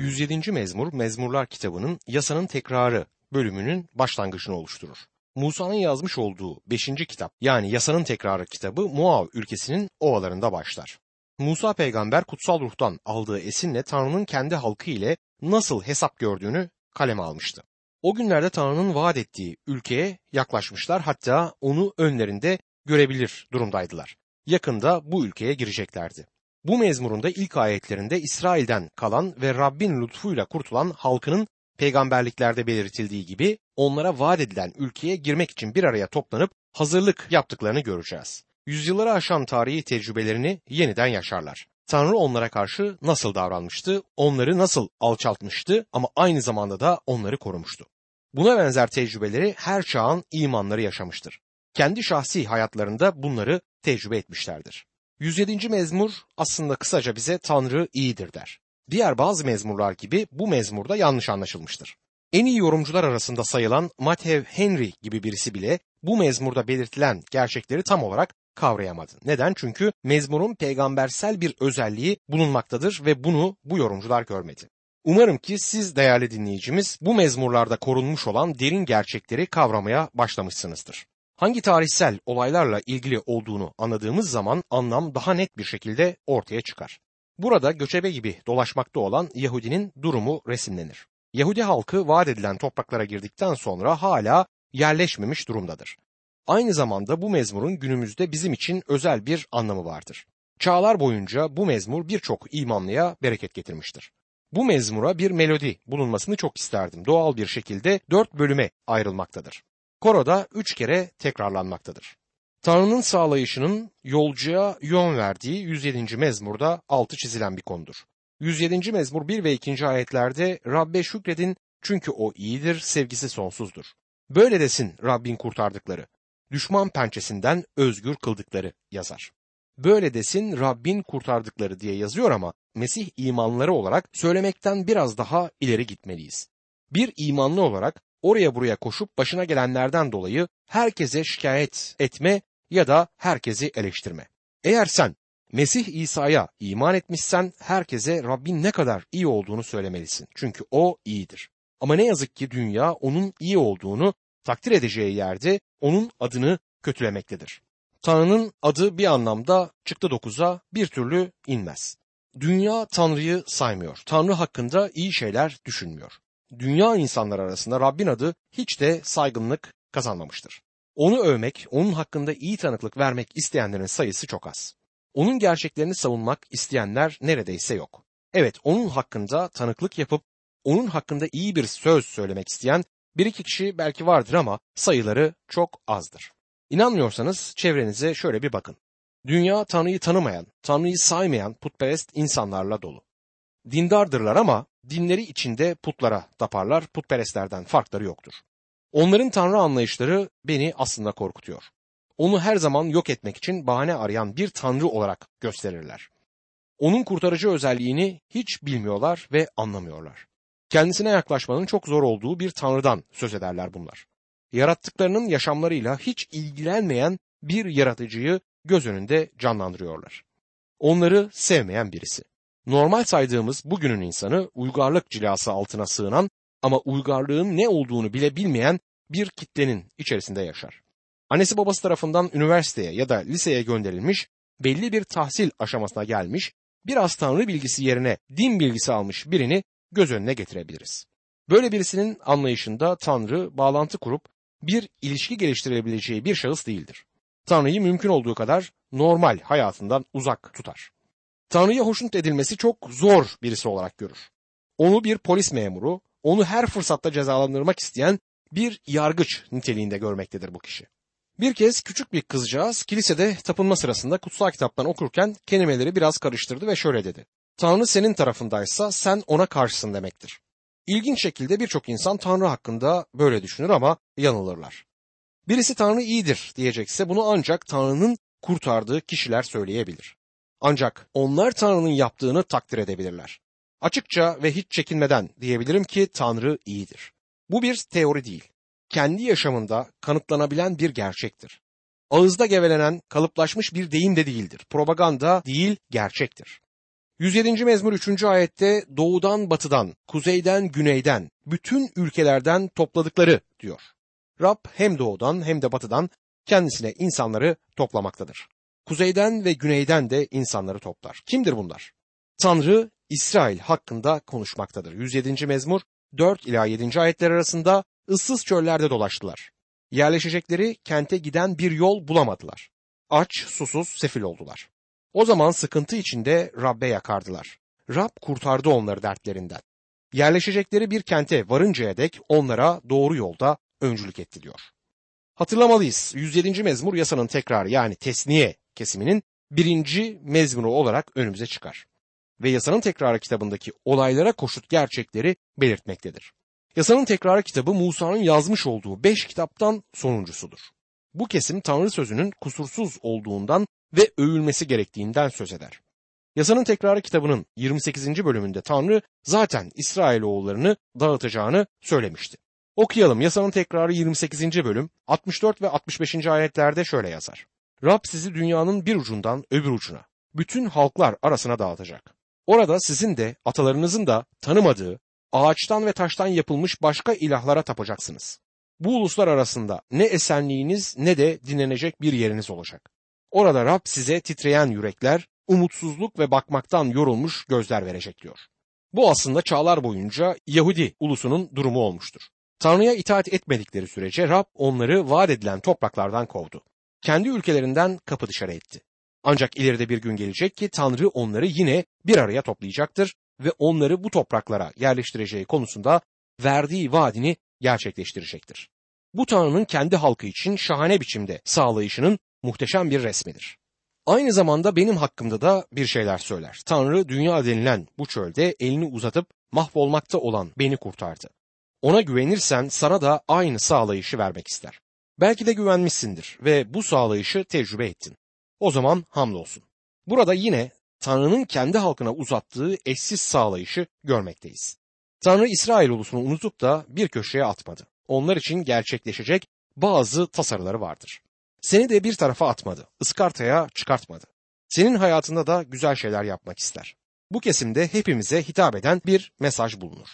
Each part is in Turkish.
107. mezmur Mezmurlar kitabının yasanın tekrarı bölümünün başlangıcını oluşturur. Musa'nın yazmış olduğu 5. kitap yani yasanın tekrarı kitabı Muav ülkesinin ovalarında başlar. Musa peygamber kutsal ruhtan aldığı esinle Tanrı'nın kendi halkı ile nasıl hesap gördüğünü kaleme almıştı. O günlerde Tanrı'nın vaat ettiği ülkeye yaklaşmışlar hatta onu önlerinde görebilir durumdaydılar. Yakında bu ülkeye gireceklerdi. Bu mezmurunda ilk ayetlerinde İsrail'den kalan ve Rabbin lütfuyla kurtulan halkının peygamberliklerde belirtildiği gibi onlara vaat edilen ülkeye girmek için bir araya toplanıp hazırlık yaptıklarını göreceğiz. Yüzyılları aşan tarihi tecrübelerini yeniden yaşarlar. Tanrı onlara karşı nasıl davranmıştı, onları nasıl alçaltmıştı ama aynı zamanda da onları korumuştu. Buna benzer tecrübeleri her çağın imanları yaşamıştır. Kendi şahsi hayatlarında bunları tecrübe etmişlerdir. 107. mezmur aslında kısaca bize Tanrı iyidir der. Diğer bazı mezmurlar gibi bu mezmurda yanlış anlaşılmıştır. En iyi yorumcular arasında sayılan Matthew Henry gibi birisi bile bu mezmurda belirtilen gerçekleri tam olarak kavrayamadı. Neden? Çünkü mezmurun peygambersel bir özelliği bulunmaktadır ve bunu bu yorumcular görmedi. Umarım ki siz değerli dinleyicimiz bu mezmurlarda korunmuş olan derin gerçekleri kavramaya başlamışsınızdır. Hangi tarihsel olaylarla ilgili olduğunu anladığımız zaman anlam daha net bir şekilde ortaya çıkar. Burada göçebe gibi dolaşmakta olan Yahudinin durumu resimlenir. Yahudi halkı vaat edilen topraklara girdikten sonra hala yerleşmemiş durumdadır. Aynı zamanda bu mezmurun günümüzde bizim için özel bir anlamı vardır. Çağlar boyunca bu mezmur birçok imanlıya bereket getirmiştir. Bu mezmura bir melodi bulunmasını çok isterdim. Doğal bir şekilde dört bölüme ayrılmaktadır. Koroda üç kere tekrarlanmaktadır. Tanrı'nın sağlayışının yolcuya yön verdiği 107. mezmurda altı çizilen bir konudur. 107. mezmur 1 ve 2. ayetlerde Rabbe şükredin çünkü o iyidir, sevgisi sonsuzdur. Böyle desin Rabbin kurtardıkları, düşman pençesinden özgür kıldıkları yazar. Böyle desin Rabbin kurtardıkları diye yazıyor ama Mesih imanları olarak söylemekten biraz daha ileri gitmeliyiz. Bir imanlı olarak oraya buraya koşup başına gelenlerden dolayı herkese şikayet etme ya da herkesi eleştirme. Eğer sen Mesih İsa'ya iman etmişsen herkese Rabbin ne kadar iyi olduğunu söylemelisin. Çünkü o iyidir. Ama ne yazık ki dünya onun iyi olduğunu takdir edeceği yerde onun adını kötülemektedir. Tanrı'nın adı bir anlamda çıktı dokuza bir türlü inmez. Dünya Tanrı'yı saymıyor. Tanrı hakkında iyi şeyler düşünmüyor. Dünya insanlar arasında Rabbin adı hiç de saygınlık kazanmamıştır. Onu övmek, onun hakkında iyi tanıklık vermek isteyenlerin sayısı çok az. Onun gerçeklerini savunmak isteyenler neredeyse yok. Evet, onun hakkında tanıklık yapıp onun hakkında iyi bir söz söylemek isteyen bir iki kişi belki vardır ama sayıları çok azdır. İnanmıyorsanız çevrenize şöyle bir bakın. Dünya Tanrı'yı tanımayan, Tanrı'yı saymayan putperest insanlarla dolu. Dindardırlar ama dinleri içinde putlara taparlar, putperestlerden farkları yoktur. Onların Tanrı anlayışları beni aslında korkutuyor. Onu her zaman yok etmek için bahane arayan bir Tanrı olarak gösterirler. Onun kurtarıcı özelliğini hiç bilmiyorlar ve anlamıyorlar. Kendisine yaklaşmanın çok zor olduğu bir Tanrı'dan söz ederler bunlar. Yarattıklarının yaşamlarıyla hiç ilgilenmeyen bir yaratıcıyı göz önünde canlandırıyorlar. Onları sevmeyen birisi. Normal saydığımız bugünün insanı uygarlık cilası altına sığınan ama uygarlığın ne olduğunu bile bilmeyen bir kitlenin içerisinde yaşar. Annesi babası tarafından üniversiteye ya da liseye gönderilmiş, belli bir tahsil aşamasına gelmiş, biraz tanrı bilgisi yerine din bilgisi almış birini göz önüne getirebiliriz. Böyle birisinin anlayışında tanrı bağlantı kurup bir ilişki geliştirebileceği bir şahıs değildir. Tanrı'yı mümkün olduğu kadar normal hayatından uzak tutar. Tanrı'ya hoşnut edilmesi çok zor birisi olarak görür. Onu bir polis memuru, onu her fırsatta cezalandırmak isteyen bir yargıç niteliğinde görmektedir bu kişi. Bir kez küçük bir kızcağız kilisede tapınma sırasında kutsal kitaptan okurken kelimeleri biraz karıştırdı ve şöyle dedi. Tanrı senin tarafındaysa sen ona karşısın demektir. İlginç şekilde birçok insan Tanrı hakkında böyle düşünür ama yanılırlar. Birisi Tanrı iyidir diyecekse bunu ancak Tanrı'nın kurtardığı kişiler söyleyebilir. Ancak onlar Tanrı'nın yaptığını takdir edebilirler. Açıkça ve hiç çekinmeden diyebilirim ki Tanrı iyidir. Bu bir teori değil. Kendi yaşamında kanıtlanabilen bir gerçektir. Ağızda gevelenen kalıplaşmış bir deyim de değildir. Propaganda değil, gerçektir. 107. mezmur 3. ayette doğudan batıdan, kuzeyden güneyden, bütün ülkelerden topladıkları diyor. Rab hem doğudan hem de batıdan kendisine insanları toplamaktadır. Kuzeyden ve güneyden de insanları toplar. Kimdir bunlar? Tanrı İsrail hakkında konuşmaktadır. 107. mezmur 4 ila 7. ayetler arasında ıssız çöllerde dolaştılar. Yerleşecekleri kente giden bir yol bulamadılar. Aç, susuz, sefil oldular. O zaman sıkıntı içinde Rab'be yakardılar. Rab kurtardı onları dertlerinden. Yerleşecekleri bir kente varıncaya dek onlara doğru yolda öncülük etti diyor. Hatırlamalıyız 107. mezmur yasanın tekrarı yani tesniye kesiminin birinci mezmuru olarak önümüze çıkar. Ve yasanın tekrarı kitabındaki olaylara koşut gerçekleri belirtmektedir. Yasanın tekrarı kitabı Musa'nın yazmış olduğu beş kitaptan sonuncusudur. Bu kesim Tanrı sözünün kusursuz olduğundan ve övülmesi gerektiğinden söz eder. Yasanın tekrarı kitabının 28. bölümünde Tanrı zaten İsrailoğullarını dağıtacağını söylemişti. Okuyalım yasanın tekrarı 28. bölüm 64 ve 65. ayetlerde şöyle yazar. Rab sizi dünyanın bir ucundan öbür ucuna, bütün halklar arasına dağıtacak. Orada sizin de atalarınızın da tanımadığı ağaçtan ve taştan yapılmış başka ilahlara tapacaksınız. Bu uluslar arasında ne esenliğiniz ne de dinlenecek bir yeriniz olacak. Orada Rab size titreyen yürekler, umutsuzluk ve bakmaktan yorulmuş gözler verecek diyor. Bu aslında çağlar boyunca Yahudi ulusunun durumu olmuştur. Tanrı'ya itaat etmedikleri sürece Rab onları vaat edilen topraklardan kovdu. Kendi ülkelerinden kapı dışarı etti. Ancak ileride bir gün gelecek ki Tanrı onları yine bir araya toplayacaktır ve onları bu topraklara yerleştireceği konusunda verdiği vaadini gerçekleştirecektir. Bu Tanrı'nın kendi halkı için şahane biçimde sağlayışının muhteşem bir resmidir. Aynı zamanda benim hakkımda da bir şeyler söyler. Tanrı dünya denilen bu çölde elini uzatıp mahvolmakta olan beni kurtardı. Ona güvenirsen sana da aynı sağlayışı vermek ister. Belki de güvenmişsindir ve bu sağlayışı tecrübe ettin. O zaman hamdolsun. Burada yine Tanrı'nın kendi halkına uzattığı eşsiz sağlayışı görmekteyiz. Tanrı İsrail ulusunu unutup da bir köşeye atmadı. Onlar için gerçekleşecek bazı tasarıları vardır. Seni de bir tarafa atmadı, ıskartaya çıkartmadı. Senin hayatında da güzel şeyler yapmak ister. Bu kesimde hepimize hitap eden bir mesaj bulunur.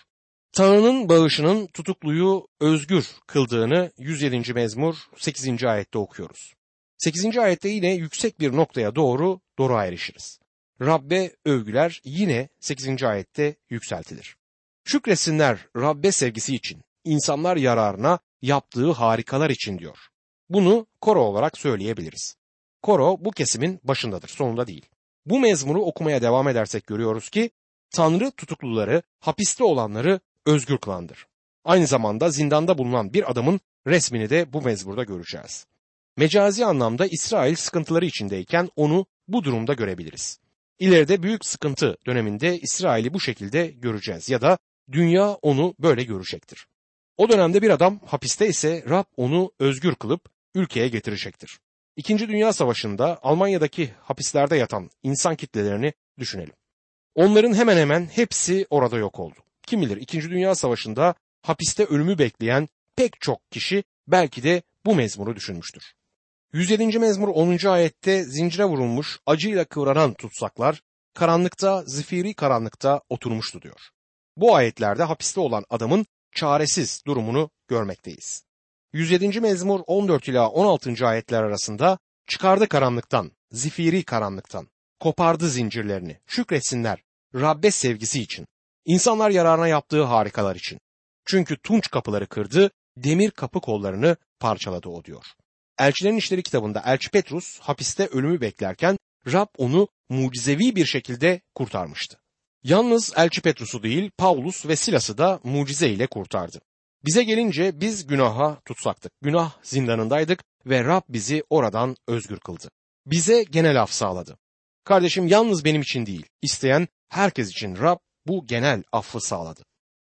Tanrı'nın bağışının tutukluyu özgür kıldığını 107. mezmur 8. ayette okuyoruz. 8. ayette yine yüksek bir noktaya doğru doğru erişiriz. Rabbe övgüler yine 8. ayette yükseltilir. Şükretsinler Rabbe sevgisi için, insanlar yararına yaptığı harikalar için diyor. Bunu koro olarak söyleyebiliriz. Koro bu kesimin başındadır, sonunda değil. Bu mezmuru okumaya devam edersek görüyoruz ki Tanrı tutukluları, hapiste olanları özgür kılandır. Aynı zamanda zindanda bulunan bir adamın resmini de bu mezmurda göreceğiz. Mecazi anlamda İsrail sıkıntıları içindeyken onu bu durumda görebiliriz. İleride büyük sıkıntı döneminde İsrail'i bu şekilde göreceğiz ya da dünya onu böyle görecektir. O dönemde bir adam hapiste ise Rab onu özgür kılıp ülkeye getirecektir. İkinci Dünya Savaşı'nda Almanya'daki hapislerde yatan insan kitlelerini düşünelim. Onların hemen hemen hepsi orada yok oldu. Kim bilir 2. Dünya Savaşı'nda hapiste ölümü bekleyen pek çok kişi belki de bu mezmuru düşünmüştür. 107. mezmur 10. ayette zincire vurulmuş acıyla kıvranan tutsaklar karanlıkta, zifiri karanlıkta oturmuştu diyor. Bu ayetlerde hapiste olan adamın çaresiz durumunu görmekteyiz. 107. mezmur 14 ila 16. ayetler arasında çıkardı karanlıktan, zifiri karanlıktan, kopardı zincirlerini, şükretsinler Rabbe sevgisi için, insanlar yararına yaptığı harikalar için. Çünkü tunç kapıları kırdı, demir kapı kollarını parçaladı o diyor. Elçilerin İşleri kitabında Elçi Petrus hapiste ölümü beklerken Rab onu mucizevi bir şekilde kurtarmıştı. Yalnız Elçi Petrus'u değil Paulus ve Silas'ı da mucize ile kurtardı. Bize gelince biz günaha tutsaktık. Günah zindanındaydık ve Rab bizi oradan özgür kıldı. Bize genel af sağladı. Kardeşim yalnız benim için değil, isteyen herkes için Rab bu genel affı sağladı.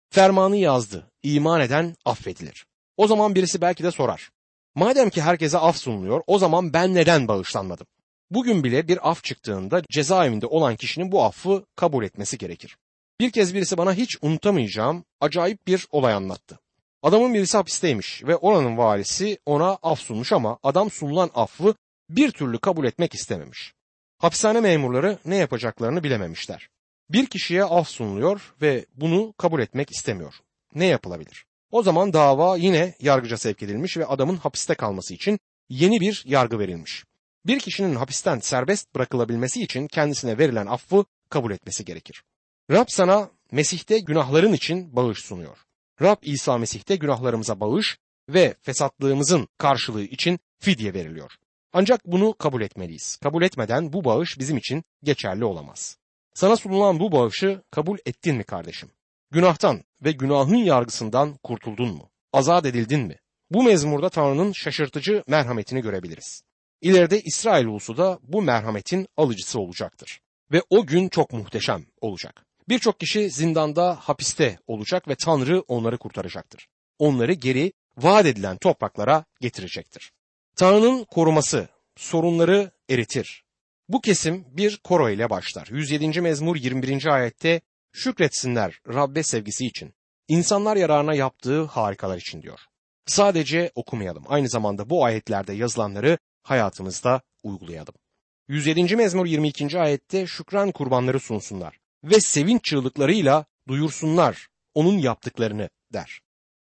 Fermanı yazdı, iman eden affedilir. O zaman birisi belki de sorar. Madem ki herkese af sunuluyor, o zaman ben neden bağışlanmadım? Bugün bile bir af çıktığında cezaevinde olan kişinin bu affı kabul etmesi gerekir. Bir kez birisi bana hiç unutamayacağım acayip bir olay anlattı. Adamın birisi hapisteymiş ve oranın valisi ona af sunmuş ama adam sunulan affı bir türlü kabul etmek istememiş. Hapishane memurları ne yapacaklarını bilememişler. Bir kişiye af sunuluyor ve bunu kabul etmek istemiyor. Ne yapılabilir? O zaman dava yine yargıca sevk edilmiş ve adamın hapiste kalması için yeni bir yargı verilmiş. Bir kişinin hapisten serbest bırakılabilmesi için kendisine verilen affı kabul etmesi gerekir. Rab sana Mesih'te günahların için bağış sunuyor. Rab İsa Mesih'te günahlarımıza bağış ve fesatlığımızın karşılığı için fidye veriliyor. Ancak bunu kabul etmeliyiz. Kabul etmeden bu bağış bizim için geçerli olamaz. Sana sunulan bu bağışı kabul ettin mi kardeşim? Günahtan ve günahın yargısından kurtuldun mu? Azat edildin mi? Bu mezmurda Tanrı'nın şaşırtıcı merhametini görebiliriz. İleride İsrail ulusu da bu merhametin alıcısı olacaktır. Ve o gün çok muhteşem olacak. Birçok kişi zindanda, hapiste olacak ve Tanrı onları kurtaracaktır. Onları geri vaat edilen topraklara getirecektir. Tanrı'nın koruması sorunları eritir. Bu kesim bir koro ile başlar. 107. mezmur 21. ayette şükretsinler Rabbe sevgisi için. İnsanlar yararına yaptığı harikalar için diyor. Sadece okumayalım. Aynı zamanda bu ayetlerde yazılanları hayatımızda uygulayalım. 107. mezmur 22. ayette şükran kurbanları sunsunlar ve sevinç çığlıklarıyla duyursunlar onun yaptıklarını der.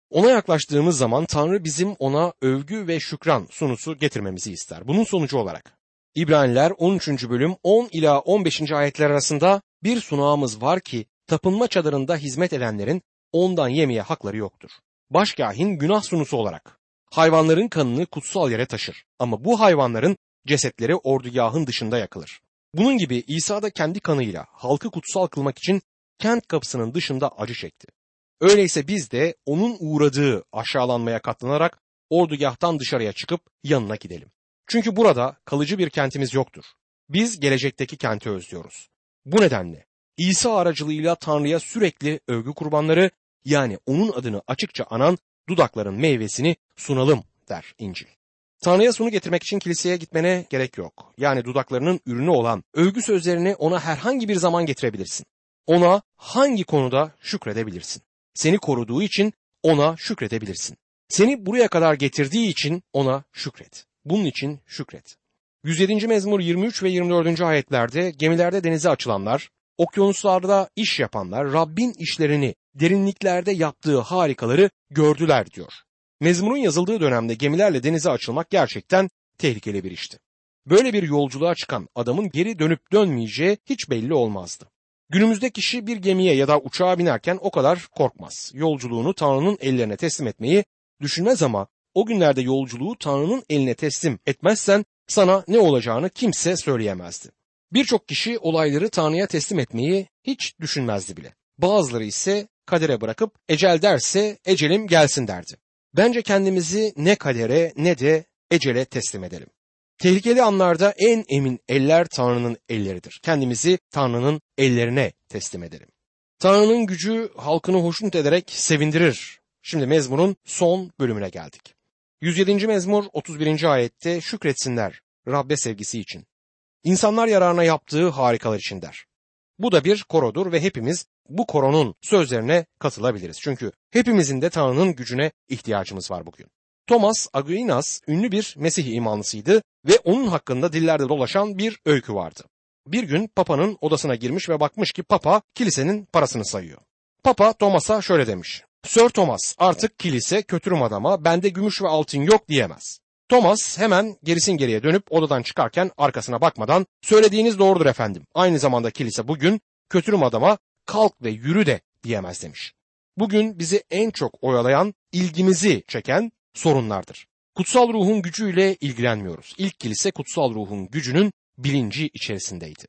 Ona yaklaştığımız zaman Tanrı bizim ona övgü ve şükran sunusu getirmemizi ister. Bunun sonucu olarak İbraniler 13. bölüm 10 ila 15. ayetler arasında bir sunağımız var ki tapınma çadırında hizmet edenlerin ondan yemeye hakları yoktur. Başkahin günah sunusu olarak hayvanların kanını kutsal yere taşır ama bu hayvanların cesetleri ordugahın dışında yakılır. Bunun gibi İsa da kendi kanıyla halkı kutsal kılmak için kent kapısının dışında acı çekti. Öyleyse biz de onun uğradığı aşağılanmaya katlanarak ordugahtan dışarıya çıkıp yanına gidelim. Çünkü burada kalıcı bir kentimiz yoktur. Biz gelecekteki kenti özlüyoruz. Bu nedenle İsa aracılığıyla Tanrı'ya sürekli övgü kurbanları yani onun adını açıkça anan dudakların meyvesini sunalım der İncil. Tanrı'ya sunu getirmek için kiliseye gitmene gerek yok. Yani dudaklarının ürünü olan övgü sözlerini ona herhangi bir zaman getirebilirsin. Ona hangi konuda şükredebilirsin. Seni koruduğu için ona şükredebilirsin. Seni buraya kadar getirdiği için ona şükret. Bunun için şükret. 107. mezmur 23 ve 24. ayetlerde gemilerde denize açılanlar, okyanuslarda iş yapanlar Rabbin işlerini derinliklerde yaptığı harikaları gördüler diyor. Mezmurun yazıldığı dönemde gemilerle denize açılmak gerçekten tehlikeli bir işti. Böyle bir yolculuğa çıkan adamın geri dönüp dönmeyeceği hiç belli olmazdı. Günümüzde kişi bir gemiye ya da uçağa binerken o kadar korkmaz. Yolculuğunu Tanrı'nın ellerine teslim etmeyi düşünmez ama o günlerde yolculuğu Tanrı'nın eline teslim etmezsen sana ne olacağını kimse söyleyemezdi. Birçok kişi olayları Tanrı'ya teslim etmeyi hiç düşünmezdi bile. Bazıları ise kadere bırakıp ecel derse ecelim gelsin derdi. Bence kendimizi ne kadere ne de ecele teslim edelim. Tehlikeli anlarda en emin eller Tanrı'nın elleridir. Kendimizi Tanrı'nın ellerine teslim edelim. Tanrı'nın gücü halkını hoşnut ederek sevindirir. Şimdi mezmurun son bölümüne geldik. 107. mezmur 31. ayette şükretsinler Rabbe sevgisi için. İnsanlar yararına yaptığı harikalar için der. Bu da bir korodur ve hepimiz bu koronun sözlerine katılabiliriz. Çünkü hepimizin de Tanrı'nın gücüne ihtiyacımız var bugün. Thomas Aquinas ünlü bir Mesih imanlısıydı ve onun hakkında dillerde dolaşan bir öykü vardı. Bir gün Papa'nın odasına girmiş ve bakmış ki Papa kilisenin parasını sayıyor. Papa Thomas'a şöyle demiş. Sir Thomas artık kilise kötürüm adama bende gümüş ve altın yok diyemez. Thomas hemen gerisin geriye dönüp odadan çıkarken arkasına bakmadan söylediğiniz doğrudur efendim. Aynı zamanda kilise bugün kötürüm adama kalk ve yürü de diyemez demiş. Bugün bizi en çok oyalayan, ilgimizi çeken sorunlardır. Kutsal ruhun gücüyle ilgilenmiyoruz. İlk kilise kutsal ruhun gücünün bilinci içerisindeydi.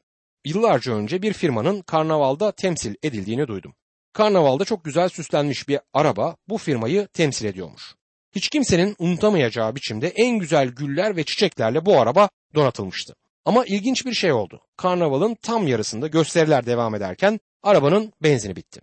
Yıllarca önce bir firmanın karnavalda temsil edildiğini duydum. Karnavalda çok güzel süslenmiş bir araba bu firmayı temsil ediyormuş. Hiç kimsenin unutamayacağı biçimde en güzel güller ve çiçeklerle bu araba donatılmıştı. Ama ilginç bir şey oldu. Karnavalın tam yarısında gösteriler devam ederken arabanın benzini bitti.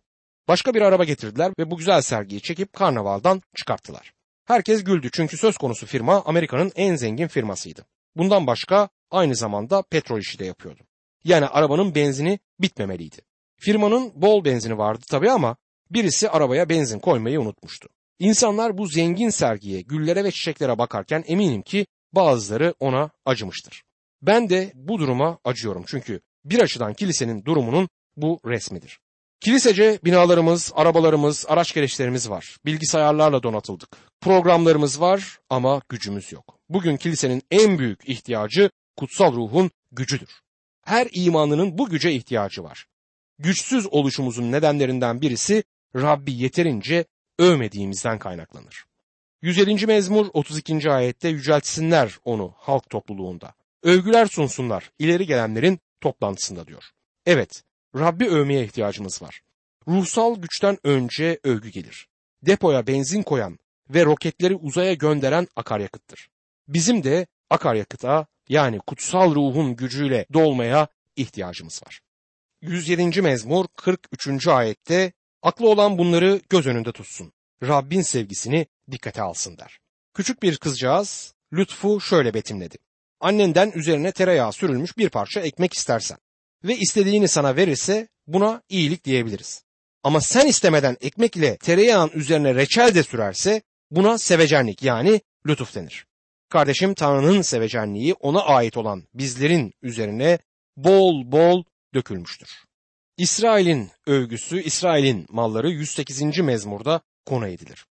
Başka bir araba getirdiler ve bu güzel sergiyi çekip karnavaldan çıkarttılar. Herkes güldü çünkü söz konusu firma Amerika'nın en zengin firmasıydı. Bundan başka aynı zamanda petrol işi de yapıyordu. Yani arabanın benzini bitmemeliydi. Firmanın bol benzini vardı tabii ama birisi arabaya benzin koymayı unutmuştu. İnsanlar bu zengin sergiye, güllere ve çiçeklere bakarken eminim ki bazıları ona acımıştır. Ben de bu duruma acıyorum çünkü bir açıdan kilisenin durumunun bu resmidir. Kilisece binalarımız, arabalarımız, araç gereçlerimiz var. Bilgisayarlarla donatıldık. Programlarımız var ama gücümüz yok. Bugün kilisenin en büyük ihtiyacı kutsal ruhun gücüdür. Her imanının bu güce ihtiyacı var. Güçsüz oluşumuzun nedenlerinden birisi Rabbi yeterince övmediğimizden kaynaklanır. 107. mezmur 32. ayette yüceltsinler onu halk topluluğunda. Övgüler sunsunlar ileri gelenlerin toplantısında diyor. Evet, Rabbi övmeye ihtiyacımız var. Ruhsal güçten önce övgü gelir. Depoya benzin koyan ve roketleri uzaya gönderen akaryakıttır. Bizim de akaryakıta yani kutsal ruhun gücüyle dolmaya ihtiyacımız var. 107. mezmur 43. ayette aklı olan bunları göz önünde tutsun. Rabbin sevgisini dikkate alsın der. Küçük bir kızcağız lütfu şöyle betimledi. Annenden üzerine tereyağı sürülmüş bir parça ekmek istersen ve istediğini sana verirse buna iyilik diyebiliriz. Ama sen istemeden ekmek ile tereyağın üzerine reçel de sürerse buna sevecenlik yani lütuf denir. Kardeşim Tanrı'nın sevecenliği ona ait olan bizlerin üzerine bol bol dökülmüştür. İsrail'in övgüsü, İsrail'in malları 108. mezmurda konu edilir.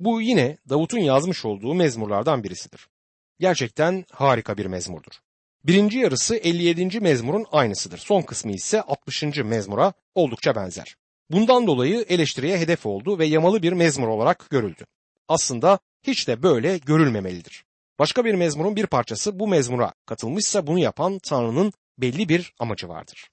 Bu yine Davut'un yazmış olduğu mezmurlardan birisidir. Gerçekten harika bir mezmurdur. Birinci yarısı 57. mezmurun aynısıdır. Son kısmı ise 60. mezmura oldukça benzer. Bundan dolayı eleştiriye hedef oldu ve yamalı bir mezmur olarak görüldü. Aslında hiç de böyle görülmemelidir. Başka bir mezmurun bir parçası bu mezmura katılmışsa bunu yapan Tanrı'nın belli bir amacı vardır.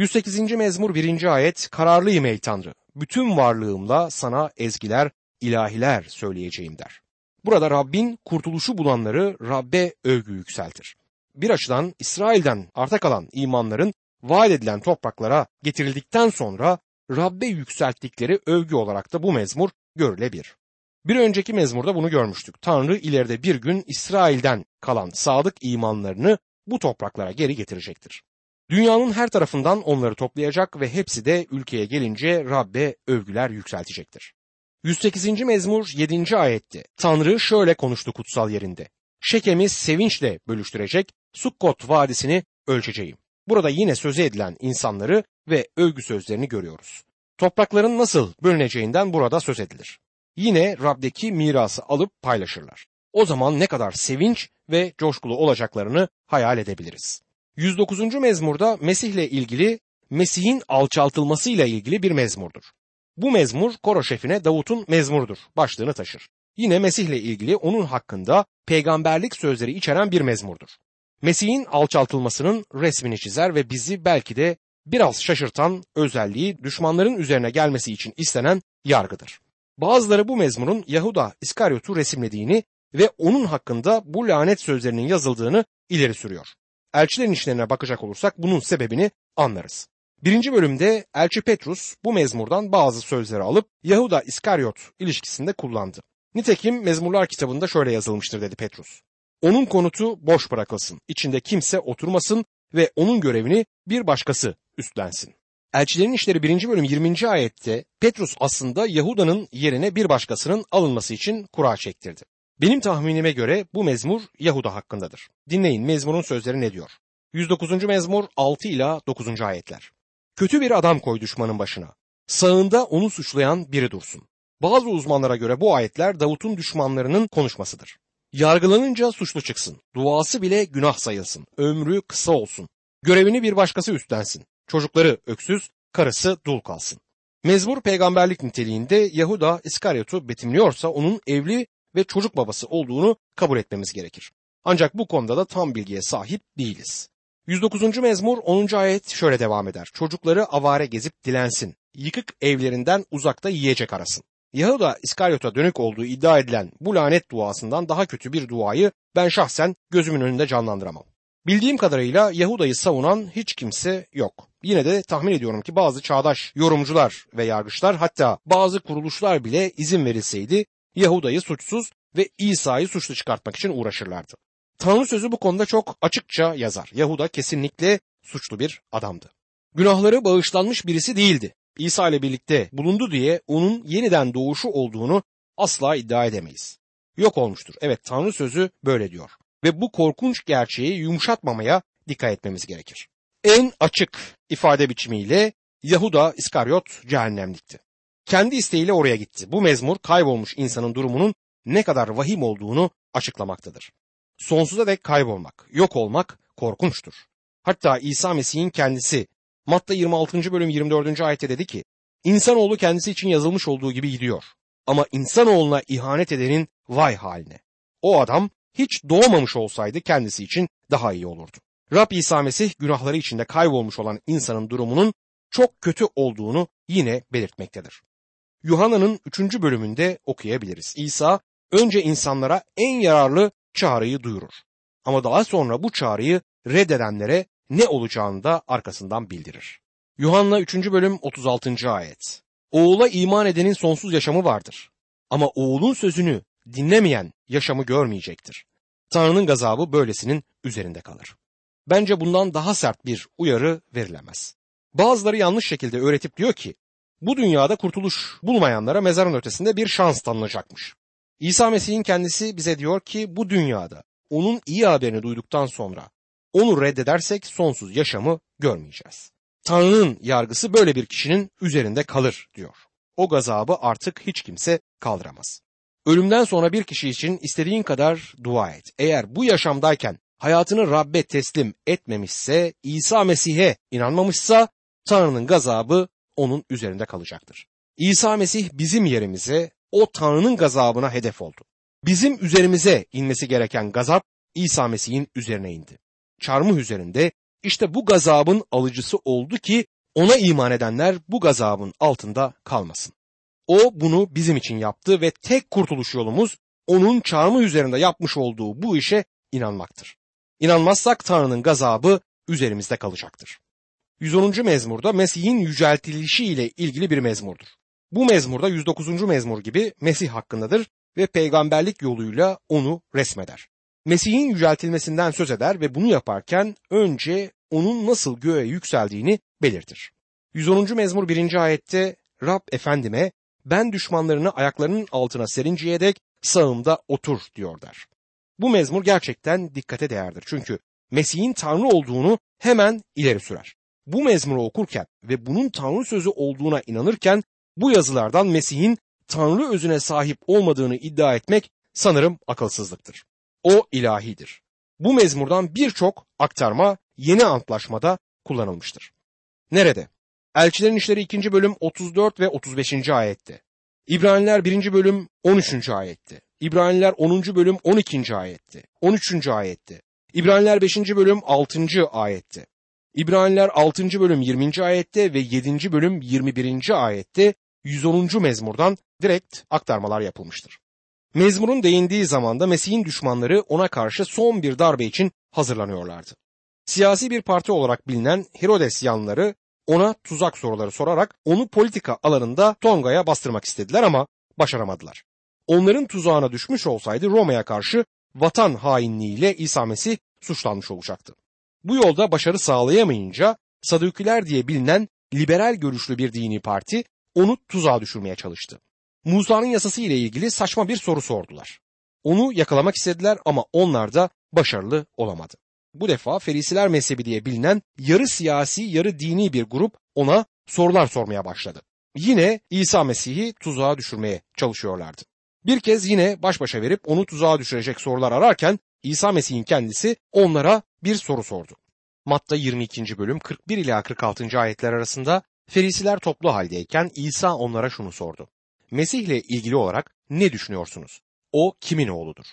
108. mezmur 1. ayet Kararlıyım ey Tanrı, bütün varlığımla sana ezgiler, ilahiler söyleyeceğim der. Burada Rabbin kurtuluşu bulanları Rabbe övgü yükseltir. Bir açıdan İsrail'den arta kalan imanların vaat edilen topraklara getirildikten sonra Rabbe yükselttikleri övgü olarak da bu mezmur görülebilir. Bir önceki mezmurda bunu görmüştük. Tanrı ileride bir gün İsrail'den kalan sadık imanlarını bu topraklara geri getirecektir. Dünyanın her tarafından onları toplayacak ve hepsi de ülkeye gelince Rabbe övgüler yükseltecektir. 108. mezmur 7. ayette Tanrı şöyle konuştu kutsal yerinde. Şekem'i sevinçle bölüştürecek, Sukkot vadisini ölçeceğim. Burada yine söze edilen insanları ve övgü sözlerini görüyoruz. Toprakların nasıl bölüneceğinden burada söz edilir. Yine Rab'deki mirası alıp paylaşırlar. O zaman ne kadar sevinç ve coşkulu olacaklarını hayal edebiliriz. 109. mezmurda Mesih ile ilgili Mesih'in alçaltılmasıyla ilgili bir mezmurdur. Bu mezmur koro şefine Davut'un mezmurdur başlığını taşır. Yine Mesih ile ilgili onun hakkında peygamberlik sözleri içeren bir mezmurdur. Mesih'in alçaltılmasının resmini çizer ve bizi belki de biraz şaşırtan özelliği düşmanların üzerine gelmesi için istenen yargıdır. Bazıları bu mezmurun Yahuda İskaryot'u resimlediğini ve onun hakkında bu lanet sözlerinin yazıldığını ileri sürüyor. Elçilerin işlerine bakacak olursak bunun sebebini anlarız. Birinci bölümde Elçi Petrus bu mezmurdan bazı sözleri alıp Yahuda İskaryot ilişkisinde kullandı. Nitekim Mezmurlar kitabında şöyle yazılmıştır dedi Petrus. Onun konutu boş bırakılsın, içinde kimse oturmasın ve onun görevini bir başkası üstlensin. Elçilerin İşleri 1. bölüm 20. ayette Petrus aslında Yahuda'nın yerine bir başkasının alınması için kura çektirdi. Benim tahminime göre bu mezmur Yahuda hakkındadır. Dinleyin mezmurun sözleri ne diyor? 109. mezmur 6 ila 9. ayetler. Kötü bir adam koy düşmanın başına. Sağında onu suçlayan biri dursun. Bazı uzmanlara göre bu ayetler Davut'un düşmanlarının konuşmasıdır. Yargılanınca suçlu çıksın. Duası bile günah sayılsın. Ömrü kısa olsun. Görevini bir başkası üstlensin. Çocukları öksüz, karısı dul kalsın. Mezmur peygamberlik niteliğinde Yahuda İskaryot'u betimliyorsa onun evli ve çocuk babası olduğunu kabul etmemiz gerekir. Ancak bu konuda da tam bilgiye sahip değiliz. 109. mezmur 10. ayet şöyle devam eder. Çocukları avare gezip dilensin. Yıkık evlerinden uzakta yiyecek arasın. Yahuda İskaryot'a dönük olduğu iddia edilen bu lanet duasından daha kötü bir duayı ben şahsen gözümün önünde canlandıramam. Bildiğim kadarıyla Yahuda'yı savunan hiç kimse yok. Yine de tahmin ediyorum ki bazı çağdaş yorumcular ve yargıçlar hatta bazı kuruluşlar bile izin verilseydi Yahuda'yı suçsuz ve İsa'yı suçlu çıkartmak için uğraşırlardı. Tanrı sözü bu konuda çok açıkça yazar. Yahuda kesinlikle suçlu bir adamdı. Günahları bağışlanmış birisi değildi. İsa ile birlikte bulundu diye onun yeniden doğuşu olduğunu asla iddia edemeyiz. Yok olmuştur. Evet Tanrı sözü böyle diyor. Ve bu korkunç gerçeği yumuşatmamaya dikkat etmemiz gerekir. En açık ifade biçimiyle Yahuda İskaryot cehennemlikti. Kendi isteğiyle oraya gitti. Bu mezmur kaybolmuş insanın durumunun ne kadar vahim olduğunu açıklamaktadır. Sonsuza dek kaybolmak, yok olmak korkunçtur. Hatta İsa Mesih'in kendisi Matta 26. bölüm 24. ayette dedi ki, İnsanoğlu kendisi için yazılmış olduğu gibi gidiyor. Ama insanoğluna ihanet edenin vay haline. O adam hiç doğmamış olsaydı kendisi için daha iyi olurdu. Rab İsa Mesih günahları içinde kaybolmuş olan insanın durumunun çok kötü olduğunu yine belirtmektedir. Yuhanna'nın 3. bölümünde okuyabiliriz. İsa önce insanlara en yararlı çağrıyı duyurur. Ama daha sonra bu çağrıyı reddedenlere ne olacağını da arkasından bildirir. Yuhanna 3. bölüm 36. ayet. Oğula iman edenin sonsuz yaşamı vardır. Ama oğulun sözünü dinlemeyen yaşamı görmeyecektir. Tanrı'nın gazabı böylesinin üzerinde kalır. Bence bundan daha sert bir uyarı verilemez. Bazıları yanlış şekilde öğretip diyor ki bu dünyada kurtuluş bulmayanlara mezarın ötesinde bir şans tanınacakmış. İsa Mesih'in kendisi bize diyor ki bu dünyada onun iyi haberini duyduktan sonra onu reddedersek sonsuz yaşamı görmeyeceğiz. Tanrı'nın yargısı böyle bir kişinin üzerinde kalır diyor. O gazabı artık hiç kimse kaldıramaz. Ölümden sonra bir kişi için istediğin kadar dua et. Eğer bu yaşamdayken hayatını Rabbe teslim etmemişse, İsa Mesih'e inanmamışsa Tanrı'nın gazabı onun üzerinde kalacaktır. İsa Mesih bizim yerimize o Tanrı'nın gazabına hedef oldu. Bizim üzerimize inmesi gereken gazap İsa Mesih'in üzerine indi. Çarmıh üzerinde işte bu gazabın alıcısı oldu ki ona iman edenler bu gazabın altında kalmasın. O bunu bizim için yaptı ve tek kurtuluş yolumuz onun çarmıh üzerinde yapmış olduğu bu işe inanmaktır. İnanmazsak Tanrı'nın gazabı üzerimizde kalacaktır. 110. mezmurda Mesih'in yüceltilişi ile ilgili bir mezmurdur. Bu mezmurda 109. mezmur gibi Mesih hakkındadır ve peygamberlik yoluyla onu resmeder. Mesih'in yüceltilmesinden söz eder ve bunu yaparken önce onun nasıl göğe yükseldiğini belirtir. 110. mezmur 1. ayette Rab efendime ben düşmanlarını ayaklarının altına serinceye dek sağımda otur diyor der. Bu mezmur gerçekten dikkate değerdir çünkü Mesih'in Tanrı olduğunu hemen ileri sürer. Bu mezmuru okurken ve bunun Tanrı sözü olduğuna inanırken bu yazılardan Mesih'in Tanrı özüne sahip olmadığını iddia etmek sanırım akılsızlıktır. O ilahidir. Bu mezmurdan birçok aktarma yeni antlaşmada kullanılmıştır. Nerede? Elçilerin İşleri 2. bölüm 34 ve 35. ayette. İbraniler 1. bölüm 13. ayette. İbraniler 10. bölüm 12. ayette. 13. ayette. İbraniler 5. bölüm 6. ayette. İbraniler 6. bölüm 20. ayette ve 7. bölüm 21. ayette 110. mezmurdan direkt aktarmalar yapılmıştır. Mezmurun değindiği zamanda Mesih'in düşmanları ona karşı son bir darbe için hazırlanıyorlardı. Siyasi bir parti olarak bilinen Herodes yanları ona tuzak soruları sorarak onu politika alanında Tonga'ya bastırmak istediler ama başaramadılar. Onların tuzağına düşmüş olsaydı Roma'ya karşı vatan hainliğiyle İsa Mesih suçlanmış olacaktı. Bu yolda başarı sağlayamayınca Sadukiler diye bilinen liberal görüşlü bir dini parti onu tuzağa düşürmeye çalıştı. Musa'nın yasası ile ilgili saçma bir soru sordular. Onu yakalamak istediler ama onlar da başarılı olamadı. Bu defa Ferisiler mezhebi diye bilinen yarı siyasi yarı dini bir grup ona sorular sormaya başladı. Yine İsa Mesih'i tuzağa düşürmeye çalışıyorlardı. Bir kez yine baş başa verip onu tuzağa düşürecek sorular ararken İsa Mesih'in kendisi onlara bir soru sordu. Matta 22. bölüm 41 ila 46. ayetler arasında Ferisiler toplu haldeyken İsa onlara şunu sordu. Mesih ile ilgili olarak ne düşünüyorsunuz? O kimin oğludur?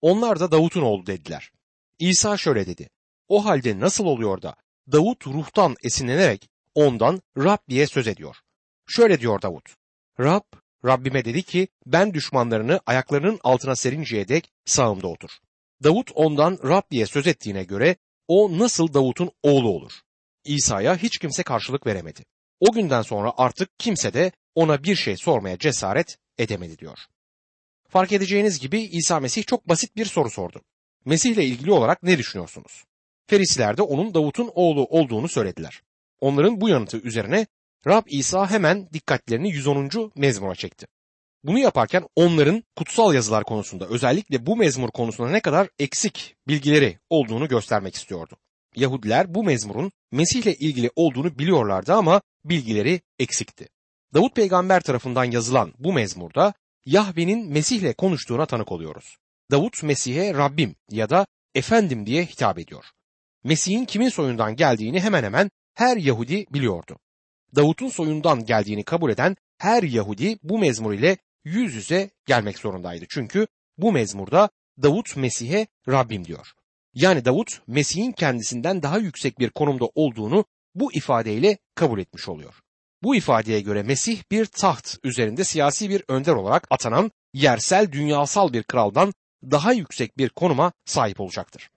Onlar da Davut'un oğlu dediler. İsa şöyle dedi. O halde nasıl oluyor da Davut ruhtan esinlenerek ondan Rab diye söz ediyor. Şöyle diyor Davut. Rab, Rabbime dedi ki ben düşmanlarını ayaklarının altına serinceye dek sağımda otur. Davut ondan Rab diye söz ettiğine göre o nasıl Davut'un oğlu olur? İsa'ya hiç kimse karşılık veremedi. O günden sonra artık kimse de ona bir şey sormaya cesaret edemedi diyor. Fark edeceğiniz gibi İsa Mesih çok basit bir soru sordu. Mesih ile ilgili olarak ne düşünüyorsunuz? Ferisiler de onun Davut'un oğlu olduğunu söylediler. Onların bu yanıtı üzerine Rab İsa hemen dikkatlerini 110. mezmura çekti. Bunu yaparken onların kutsal yazılar konusunda özellikle bu mezmur konusunda ne kadar eksik bilgileri olduğunu göstermek istiyordu. Yahudiler bu mezmurun Mesih'le ilgili olduğunu biliyorlardı ama bilgileri eksikti. Davut peygamber tarafından yazılan bu mezmurda Yahve'nin Mesih'le konuştuğuna tanık oluyoruz. Davut Mesih'e Rabbim ya da Efendim diye hitap ediyor. Mesih'in kimin soyundan geldiğini hemen hemen her Yahudi biliyordu. Davut'un soyundan geldiğini kabul eden her Yahudi bu mezmur ile yüz yüze gelmek zorundaydı. Çünkü bu mezmurda Davut Mesih'e Rabbim diyor. Yani Davut Mesih'in kendisinden daha yüksek bir konumda olduğunu bu ifadeyle kabul etmiş oluyor. Bu ifadeye göre Mesih bir taht üzerinde siyasi bir önder olarak atanan yersel dünyasal bir kraldan daha yüksek bir konuma sahip olacaktır.